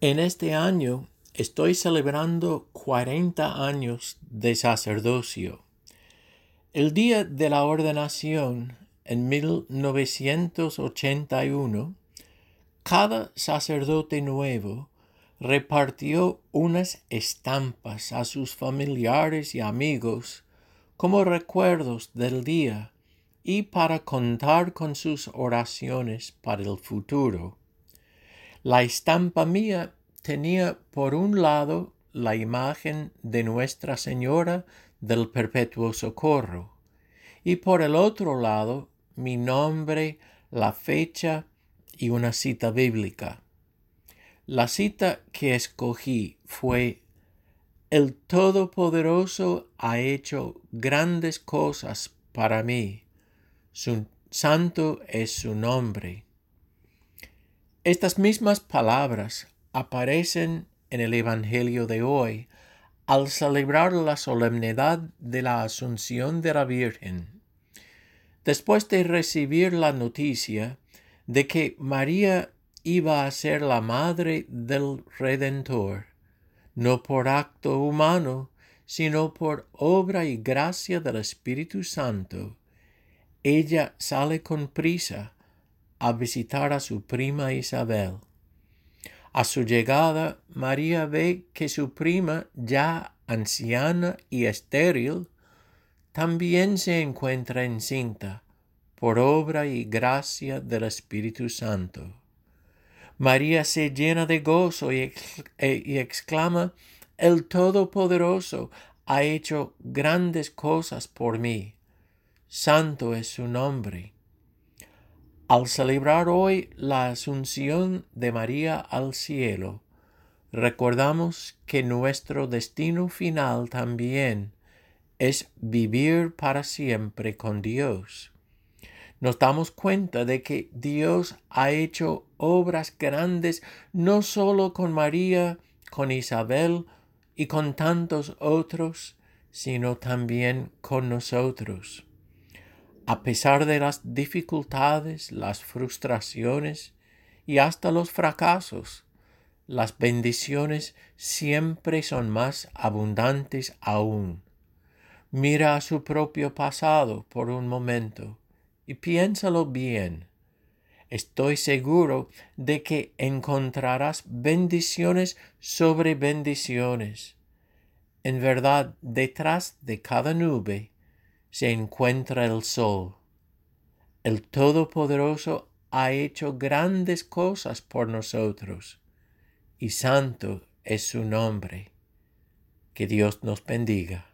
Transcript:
En este año estoy celebrando 40 años de sacerdocio. El día de la ordenación, en 1981, cada sacerdote nuevo repartió unas estampas a sus familiares y amigos como recuerdos del día y para contar con sus oraciones para el futuro. La estampa mía tenía por un lado la imagen de Nuestra Señora del Perpetuo Socorro y por el otro lado mi nombre, la fecha y una cita bíblica. La cita que escogí fue El Todopoderoso ha hecho grandes cosas para mí. Su santo es su nombre. Estas mismas palabras aparecen en el Evangelio de hoy al celebrar la solemnidad de la Asunción de la Virgen. Después de recibir la noticia de que María iba a ser la madre del Redentor, no por acto humano, sino por obra y gracia del Espíritu Santo, ella sale con prisa a visitar a su prima Isabel. A su llegada, María ve que su prima, ya anciana y estéril, también se encuentra encinta por obra y gracia del Espíritu Santo. María se llena de gozo y, e, exclama, El Todopoderoso ha hecho grandes cosas por mí. Santo es su nombre. Al celebrar hoy la asunción de María al cielo, recordamos que nuestro destino final también es vivir para siempre con Dios. Nos damos cuenta de que Dios ha hecho obras grandes no solo con María, con Isabel y con tantos otros, sino también con nosotros a pesar de las dificultades, las frustraciones y hasta los fracasos, las bendiciones siempre son más abundantes aún. Mira a su propio pasado por un momento y piénsalo bien. Estoy seguro de que encontrarás bendiciones sobre bendiciones. En verdad, detrás de cada nube se encuentra el sol. El Todopoderoso ha hecho grandes cosas por nosotros, y santo es su nombre. Que Dios nos bendiga.